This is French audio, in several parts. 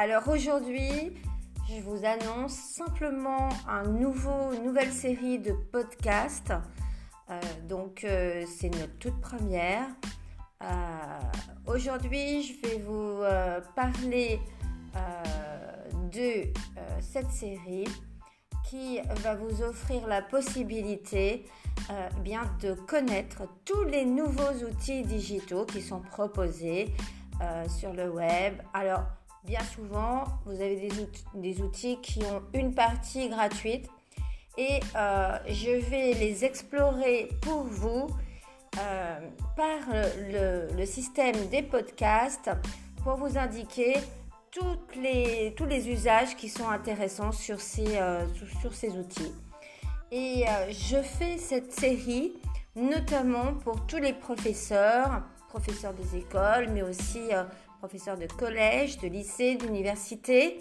Alors aujourd'hui, je vous annonce simplement un nouveau, une nouvelle série de podcasts. Euh, donc euh, c'est notre toute première. Euh, aujourd'hui, je vais vous parler de cette série qui va vous offrir la possibilité bien de connaître tous les nouveaux outils digitaux qui sont proposés sur le web. Alors, bien souvent, vous avez des outils, qui ont une partie gratuite et euh, je vais les explorer pour vous euh, par le, système des podcasts pour vous indiquer tous les usages qui sont intéressants sur ces, sur ces outils. Et je fais cette série notamment pour tous les professeurs, professeurs des écoles, mais aussi euh, professeurs de collège, de lycée, d'université,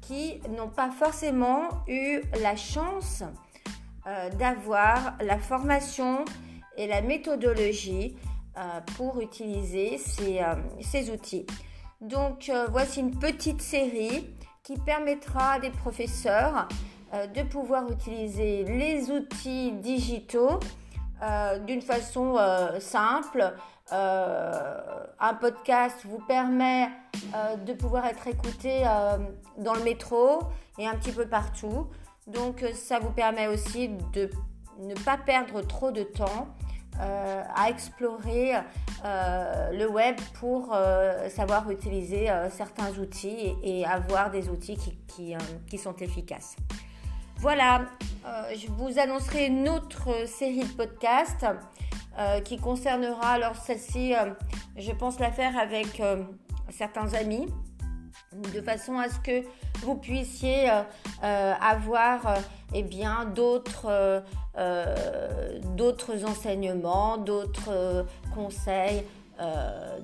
qui n'ont pas forcément eu la chance euh, d'avoir la formation et la méthodologie euh, pour utiliser ces, ces outils. Donc voici une petite série qui permettra à des professeurs de pouvoir utiliser les outils digitaux d'une façon simple, euh, un podcast vous permet euh, de pouvoir être écouté euh, dans le métro et un petit peu partout. Donc ça vous permet aussi de ne pas perdre trop de temps à explorer le web pour savoir utiliser certains outils et, avoir des outils qui sont efficaces. Voilà, je vous annoncerai une autre série de podcasts euh, qui concernera, alors celle-ci, euh, je pense la faire avec euh, certains amis, de façon à ce que vous puissiez avoir eh d'autres d'autres enseignements, d'autres conseils.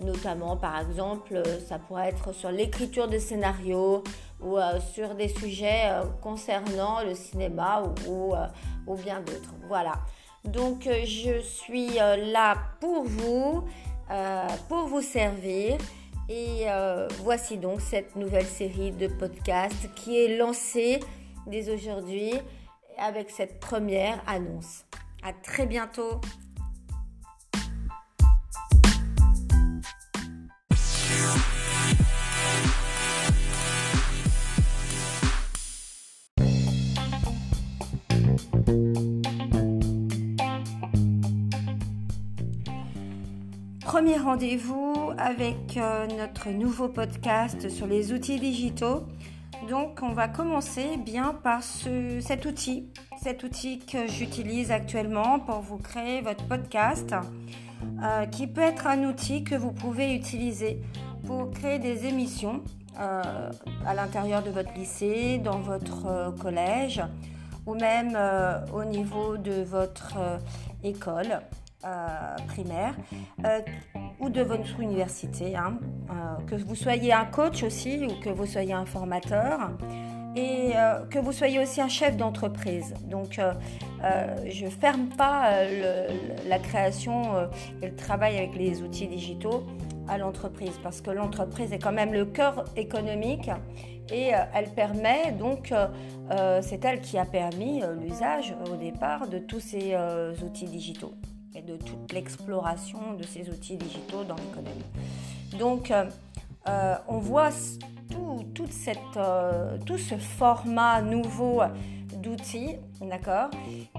notamment par exemple ça pourrait être sur l'écriture de scénarios ou sur des sujets concernant le cinéma ou, ou bien d'autres. Voilà. Donc euh, je suis euh, là pour vous, euh, pour vous servir. Et voici donc cette nouvelle série de podcasts qui est lancée dès aujourd'hui avec cette première annonce. À très bientôt. Premier rendez-vous avec euh, notre nouveau podcast sur les outils digitaux. Donc on va commencer bien par cet outil, cet outil que j'utilise actuellement pour vous créer votre podcast, euh, qui peut être un outil que vous pouvez utiliser pour créer des émissions euh, à l'intérieur de votre lycée, dans votre collège ou même au niveau de votre école. Euh, primaire euh, ou de votre université, hein. euh, que vous soyez un coach aussi ou que vous soyez un formateur et que vous soyez aussi un chef d'entreprise. Donc je ne ferme pas la création et le travail avec les outils digitaux à l'entreprise parce que l'entreprise est quand même le cœur économique et elle permet donc, c'est elle qui a permis l'usage au départ de tous ces outils digitaux de toute l'exploration de ces outils digitaux dans l'économie. Donc, euh, euh, on voit euh, tout ce format nouveau d'outils, d'accord,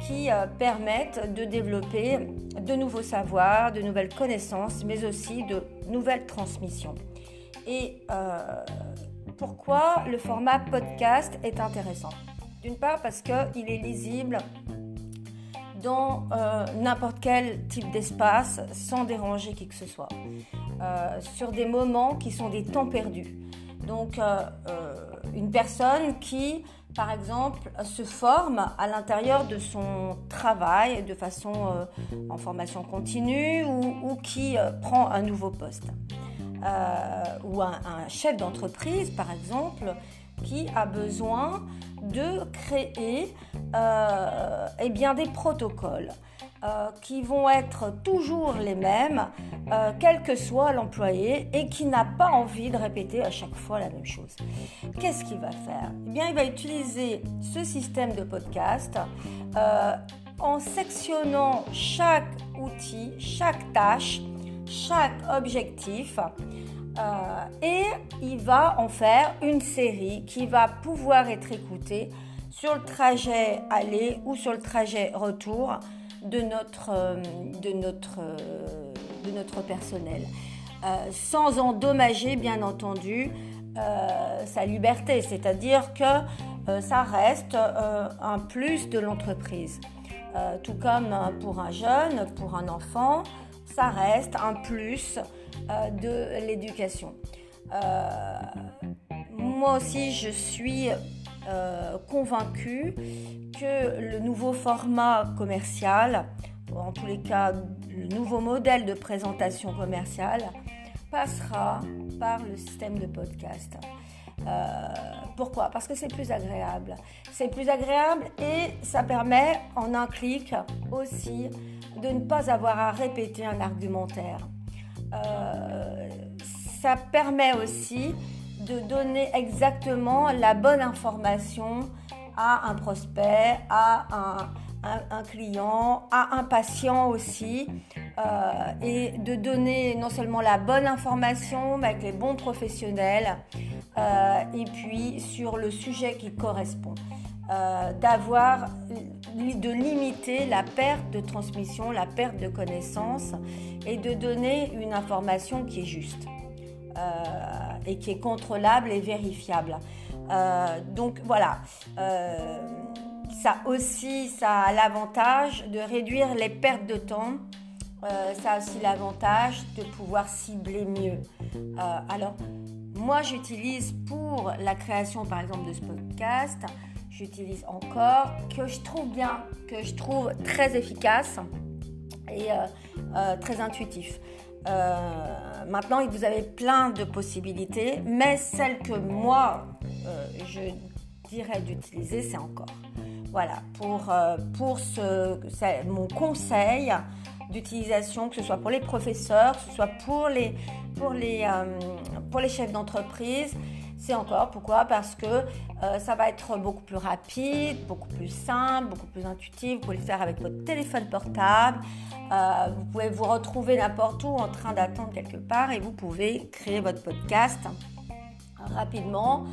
qui permettent de développer de nouveaux savoirs, de nouvelles connaissances, mais aussi de nouvelles transmissions. Et pourquoi le format podcast est intéressant? D'une part parce qu'il est lisible dans euh, n'importe quel type d'espace sans déranger qui que ce soit, euh, sur des moments qui sont des temps perdus. Donc euh, une personne qui, par exemple, se forme à l'intérieur de son travail de façon en formation continue ou, qui prend un nouveau poste. ou un, un chef d'entreprise, par exemple, qui a besoin de créer euh, eh bien, des protocoles, euh, qui vont être toujours les mêmes, euh, quel que soit l'employé, et qui n'a pas envie de répéter à chaque fois la même chose. Qu'est-ce qu'il va faire? Eh bien, il va utiliser ce système de podcast euh, en sectionnant chaque outil, chaque tâche, chaque objectif. Et il va en faire une série qui va pouvoir être écoutée sur le trajet aller ou sur le trajet retour de notre, euh, de notre, euh, de notre personnel, euh, sans endommager bien entendu sa liberté, c'est-à-dire que ça reste un plus de l'entreprise. tout comme pour un jeune, pour un enfant, ça reste un plus de l'éducation. moi aussi, je suis euh, convaincu que le nouveau format commercial, en tous les cas le nouveau modèle de présentation commerciale, passera par le système de podcast. Euh, pourquoi? Parce que c'est plus agréable. C'est plus agréable et ça permet en un clic aussi de ne pas avoir à répéter un argumentaire. Euh, ça permet aussi de donner exactement la bonne information à un prospect, à un, client, à un patient aussi, euh, et de donner non seulement la bonne information, mais avec les bons professionnels, euh, et puis sur le sujet qui correspond. D'avoir, de limiter la perte de transmission, la perte de connaissances, et de donner une information qui est juste. Euh, et qui est contrôlable et vérifiable. Euh, donc voilà, euh, ça aussi, ça a l'avantage de réduire les pertes de temps. ça a aussi l'avantage de pouvoir cibler mieux. alors, moi, j'utilise pour la création, par exemple, de ce podcast, j'utilise encore que je trouve bien, que je trouve très efficace et très intuitif. Euh, maintenant, vous avez plein de possibilités, mais celle que moi, euh, je dirais d'utiliser, c'est encore. Voilà, pour, euh, pour ce, mon conseil d'utilisation, que ce soit pour les professeurs, que ce soit pour les, pour les, pour les chefs d'entreprise, c'est encore. Pourquoi? Parce que euh, ça va être beaucoup plus rapide, beaucoup plus simple, beaucoup plus intuitif. Vous pouvez le faire avec votre téléphone portable. Euh, vous pouvez vous retrouver n'importe où en train d'attendre quelque part et vous pouvez créer votre podcast rapidement.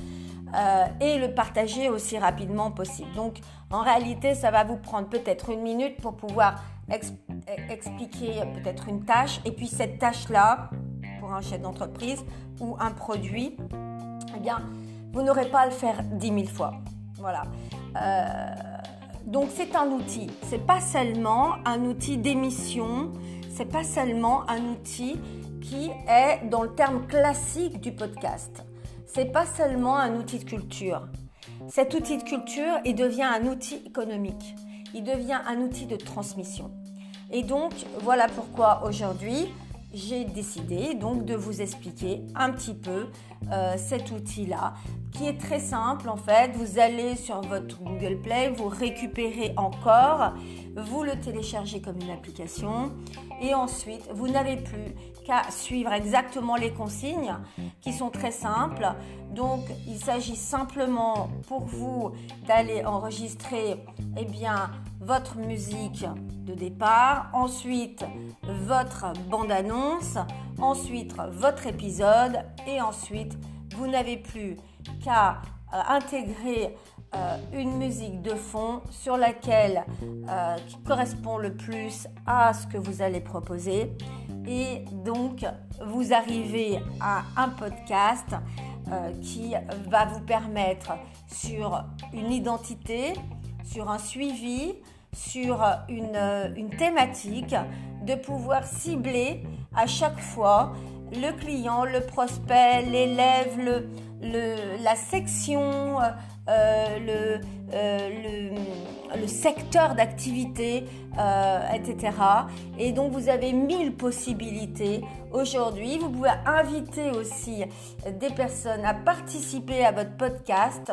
Euh, et le partager aussi rapidement possible. Donc en réalité, ça va vous prendre peut-être une minute pour pouvoir expliquer peut-être une tâche. Et puis cette tâche-là, pour un chef d'entreprise ou un produit, eh bien, vous n'aurez pas à le faire dix mille fois. Voilà. Euh, donc c'est un outil. C'est pas seulement un outil d'émission. C'est pas seulement un outil qui est dans le terme classique du podcast. C'est pas seulement un outil de culture. Cet outil de culture, il devient un outil économique. Il devient un outil de transmission. Et donc, voilà pourquoi aujourd'hui, j'ai décidé donc de vous expliquer un petit peu euh, cet outil-là qui est très simple en fait. Vous allez sur votre Google Play, vous récupérez encore, vous le téléchargez comme une application et ensuite vous n'avez plus qu'à suivre exactement les consignes qui sont très simples. Donc il s'agit simplement pour vous d'aller enregistrer eh bien, votre musique de départ, ensuite votre bande-annonce, ensuite votre épisode et ensuite vous n'avez plus qu'à euh, intégrer euh, une musique de fond sur laquelle euh, qui correspond le plus à ce que vous allez proposer. Et donc vous arrivez à un podcast qui va vous permettre sur une identité, sur un suivi, sur une, une thématique, de pouvoir cibler à chaque fois le client, le prospect, l'élève, la section, le, le, secteur d'activité, etc. Et donc vous avez mille possibilités aujourd'hui. Vous pouvez inviter aussi des personnes à participer à votre podcast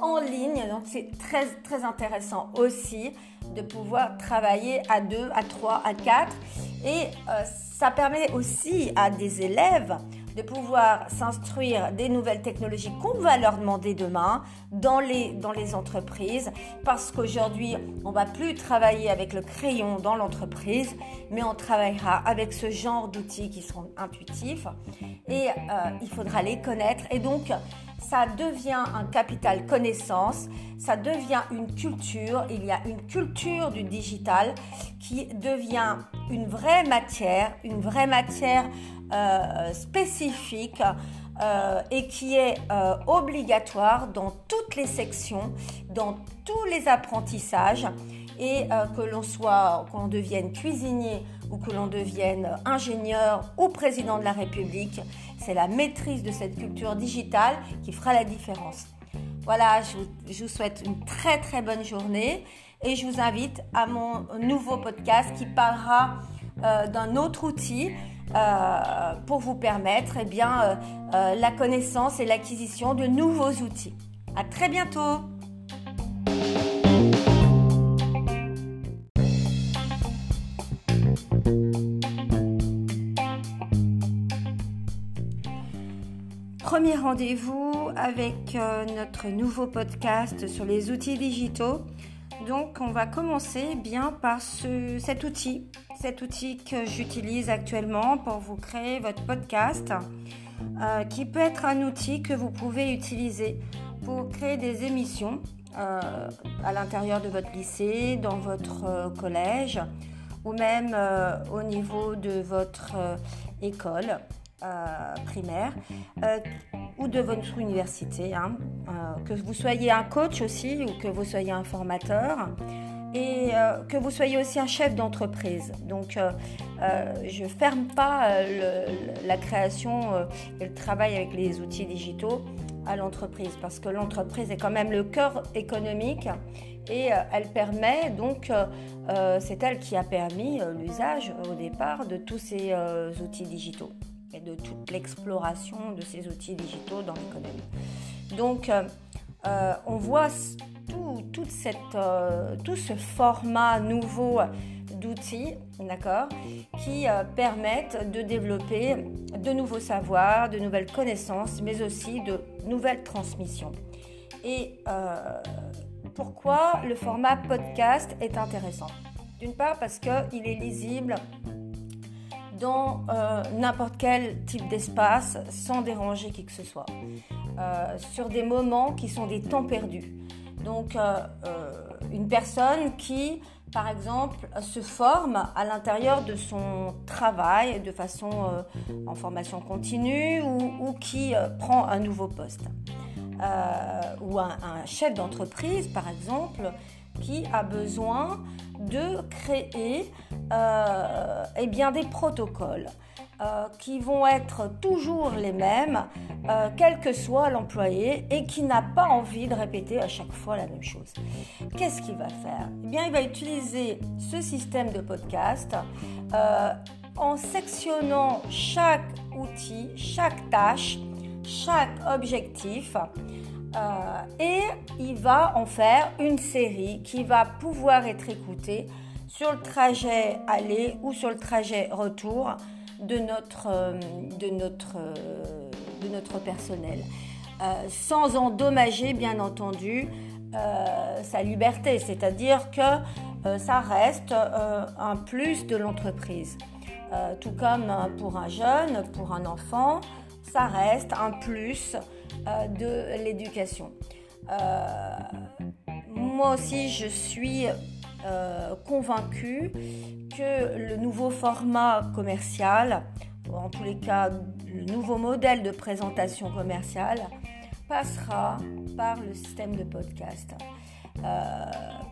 en ligne. Donc c'est très intéressant aussi de pouvoir travailler à deux, à trois, à quatre. Et euh, ça permet aussi à des élèves de pouvoir s'instruire des nouvelles technologies qu'on va leur demander demain dans les, dans les entreprises. Parce qu'aujourd'hui on va plus travailler avec le crayon dans l'entreprise mais on travaillera avec ce genre d'outils qui seront intuitifs. Et euh, il faudra les connaître. Et donc ça devient un capital connaissance, ça devient une culture, il y a une culture du digital qui devient une vraie matière, une vraie matière euh, spécifique euh, et qui est euh, obligatoire dans toutes les sections, dans tous les apprentissages et que l'on soit, qu'on devienne cuisinier ou que l'on devienne ingénieur ou président de la République, c'est la maîtrise de cette culture digitale qui fera la différence. Voilà, je vous, souhaite une très très bonne journée et je vous invite à mon nouveau podcast qui parlera euh, d'un autre outil euh, pour vous permettre eh bien, euh, la connaissance et l'acquisition de nouveaux outils. À très bientôt rendez-vous avec euh, notre nouveau podcast sur les outils digitaux. Donc on va commencer bien par cet outil, cet outil que j'utilise actuellement pour vous créer votre podcast, euh, qui peut être un outil que vous pouvez utiliser pour créer des émissions euh, à l'intérieur de votre lycée, dans votre collège ou même au niveau de votre école. Primaire de votre université, hein. euh, que vous soyez un coach aussi ou que vous soyez un formateur et que vous soyez aussi un chef d'entreprise. Donc, je ne ferme pas la création et le travail avec les outils digitaux à l'entreprise parce que l'entreprise est quand même le cœur économique et elle permet donc, c'est elle qui a permis l'usage au départ de tous ces outils digitaux et de toute l'exploration de ces outils digitaux dans l'économie. Donc, euh, euh, on voit tout, toute cette, euh, tout ce format nouveau d'outils, d'accord, qui permettent de développer de nouveaux savoirs, de nouvelles connaissances, mais aussi de nouvelles transmissions. Et pourquoi le format podcast est intéressant? D'une part parce qu'il est lisible dans euh, n'importe quel type d'espace sans déranger qui que ce soit, euh, sur des moments qui sont des temps perdus. Donc euh, une personne qui, par exemple, se forme à l'intérieur de son travail de façon en formation continue ou, qui prend un nouveau poste. ou un, un chef d'entreprise, par exemple, qui a besoin de créer euh, eh bien, des protocoles euh, qui vont être toujours les mêmes, euh, quel que soit l'employé, et qui n'a pas envie de répéter à chaque fois la même chose. Qu'est-ce qu'il va faire? Eh bien, Il va utiliser ce système de podcast en sectionnant chaque outil, chaque tâche, chaque objectif euh, et il va en faire une série qui va pouvoir être écoutée sur le trajet aller ou sur le trajet retour de notre, euh, de notre, euh, de notre personnel. sans endommager bien entendu sa liberté, c'est-à-dire que ça reste un plus de l'entreprise. tout comme pour un jeune, pour un enfant, ça reste un plus euh, de l'éducation. Euh, moi aussi, je suis euh, convaincue que le nouveau format commercial, en tous les cas le nouveau modèle de présentation commerciale, passera par le système de podcast.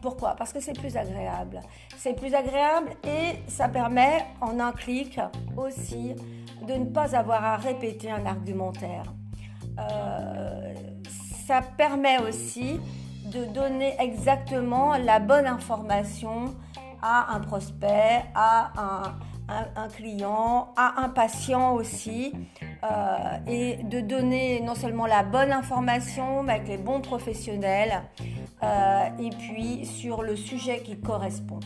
pourquoi? Parce que c'est plus agréable. C'est plus agréable et ça permet en un clic aussi de ne pas avoir à répéter un argumentaire. ça permet aussi de donner exactement la bonne information à un prospect, à un, client, à un patient aussi, euh, et de donner non seulement la bonne information, mais avec les bons professionnels, euh, et puis sur le sujet qui correspond.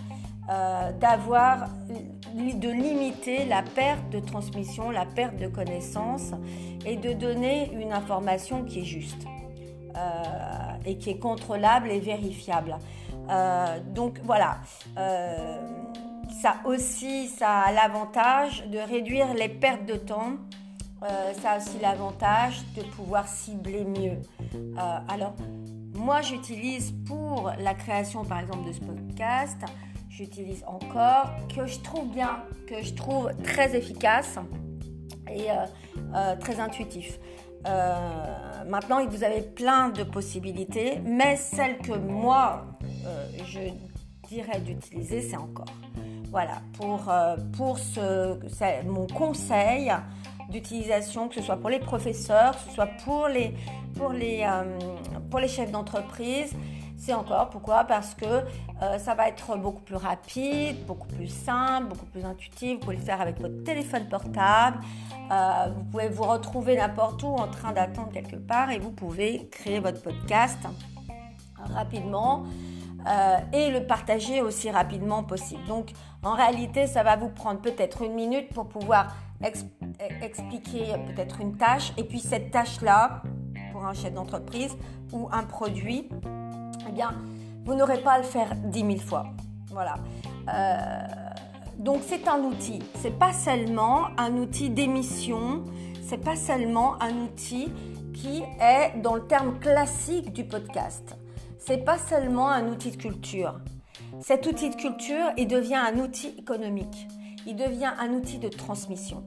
Euh, d'avoir, de limiter la perte de transmission, la perte de connaissances, et de donner une information qui est juste. et qui est contrôlable et vérifiable. Euh, donc voilà, euh, ça aussi, ça a l'avantage de réduire les pertes de temps. Euh, ça a aussi l'avantage de pouvoir cibler mieux. alors, moi, j'utilise pour la création, par exemple, de ce podcast, j'utilise encore que je trouve bien, que je trouve très efficace et très intuitif. maintenant, vous avez plein de possibilités, mais celle que moi, euh, je dirais d'utiliser, c'est encore. Voilà, pour, euh, pour ce, mon conseil d'utilisation, que ce soit pour les professeurs, que ce soit pour les, pour les, euh, pour les chefs d'entreprise, c'est encore. Pourquoi? Parce que ça va être beaucoup plus rapide, beaucoup plus simple, beaucoup plus intuitif. Vous pouvez le faire avec votre téléphone portable. vous pouvez vous retrouver n'importe où en train d'attendre quelque part et vous pouvez créer votre podcast rapidement. Euh, et le partager aussi rapidement possible. Donc en réalité, ça va vous prendre peut-être une minute pour pouvoir expliquer peut-être une tâche. Et puis cette tâche-là, pour un chef d'entreprise ou un produit, vous n'aurez pas à le faire dix mille fois. Voilà. Euh, donc c'est un outil. C'est pas seulement un outil d'émission. C'est pas seulement un outil qui est dans le terme classique du podcast c'est pas seulement un outil de culture. Cet outil de culture, il devient un outil économique. Il devient un outil de transmission.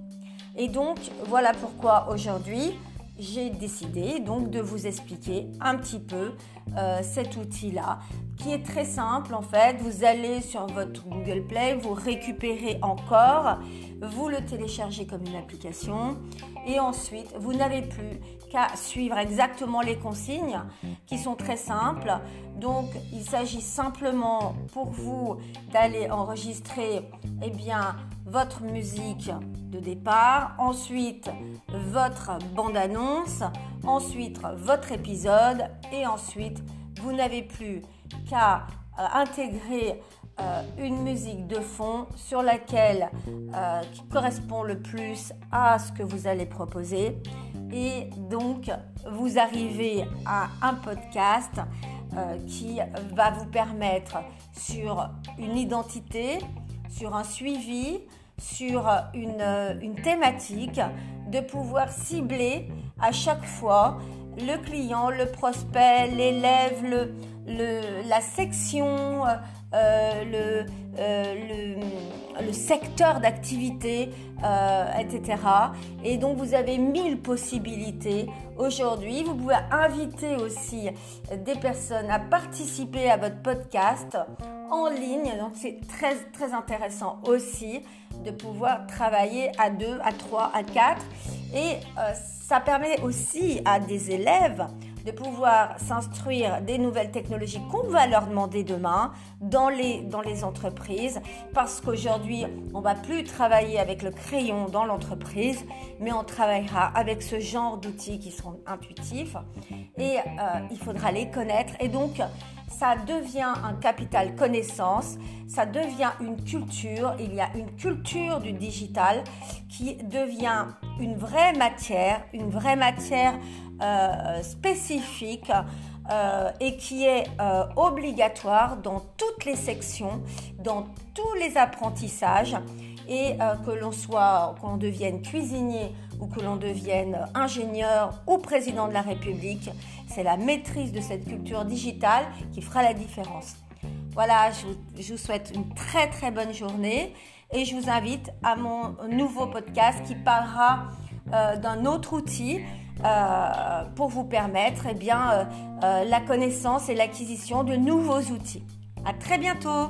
Et donc, voilà pourquoi aujourd'hui, j'ai décidé donc de vous expliquer un petit peu euh, cet outil-là, qui est très simple en fait. Vous allez sur votre Google Play, vous récupérez encore, vous le téléchargez comme une application et ensuite vous n'avez plus qu'à suivre exactement les consignes qui sont très simples. Donc il s'agit simplement pour vous d'aller enregistrer eh bien, votre musique de départ, ensuite votre bande-annonce, ensuite votre épisode et ensuite vous n'avez plus qu'à euh, intégrer euh, une musique de fond sur laquelle euh, qui correspond le plus à ce que vous allez proposer et donc vous arrivez à un podcast qui va vous permettre sur une identité, sur un suivi, sur une, une thématique, de pouvoir cibler à chaque fois le client, le prospect, l'élève, le, le, la section, euh, le, euh, le, le, secteur d'activité, euh, etc. Et donc vous avez mille possibilités aujourd'hui. Vous pouvez inviter aussi des personnes à participer à votre podcast en ligne. Donc c'est très très intéressant aussi de pouvoir travailler à deux, à trois, à quatre. Et euh, ça permet aussi à des élèves de pouvoir s'instruire des nouvelles technologies qu'on va leur demander demain dans les, dans les entreprises. Parce qu'aujourd'hui, on va plus travailler avec le crayon dans l'entreprise, mais on travaillera avec ce genre d'outils qui sont intuitifs. Et euh, il faudra les connaître. Et donc ça devient un capital connaissance, ça devient une culture, il y a une culture du digital qui devient une vraie matière, une vraie matière euh, spécifique euh, et qui est euh, obligatoire dans toutes les sections, dans tous les apprentissages et que l'on soit, qu'on devienne cuisinier ou que l'on devienne ingénieur ou président de la République, c'est la maîtrise de cette culture digitale qui fera la différence. Voilà, je vous, souhaite une très très bonne journée et je vous invite à mon nouveau podcast qui parlera d'un autre outil euh, pour vous permettre eh bien, euh, la connaissance et l'acquisition de nouveaux outils. À très bientôt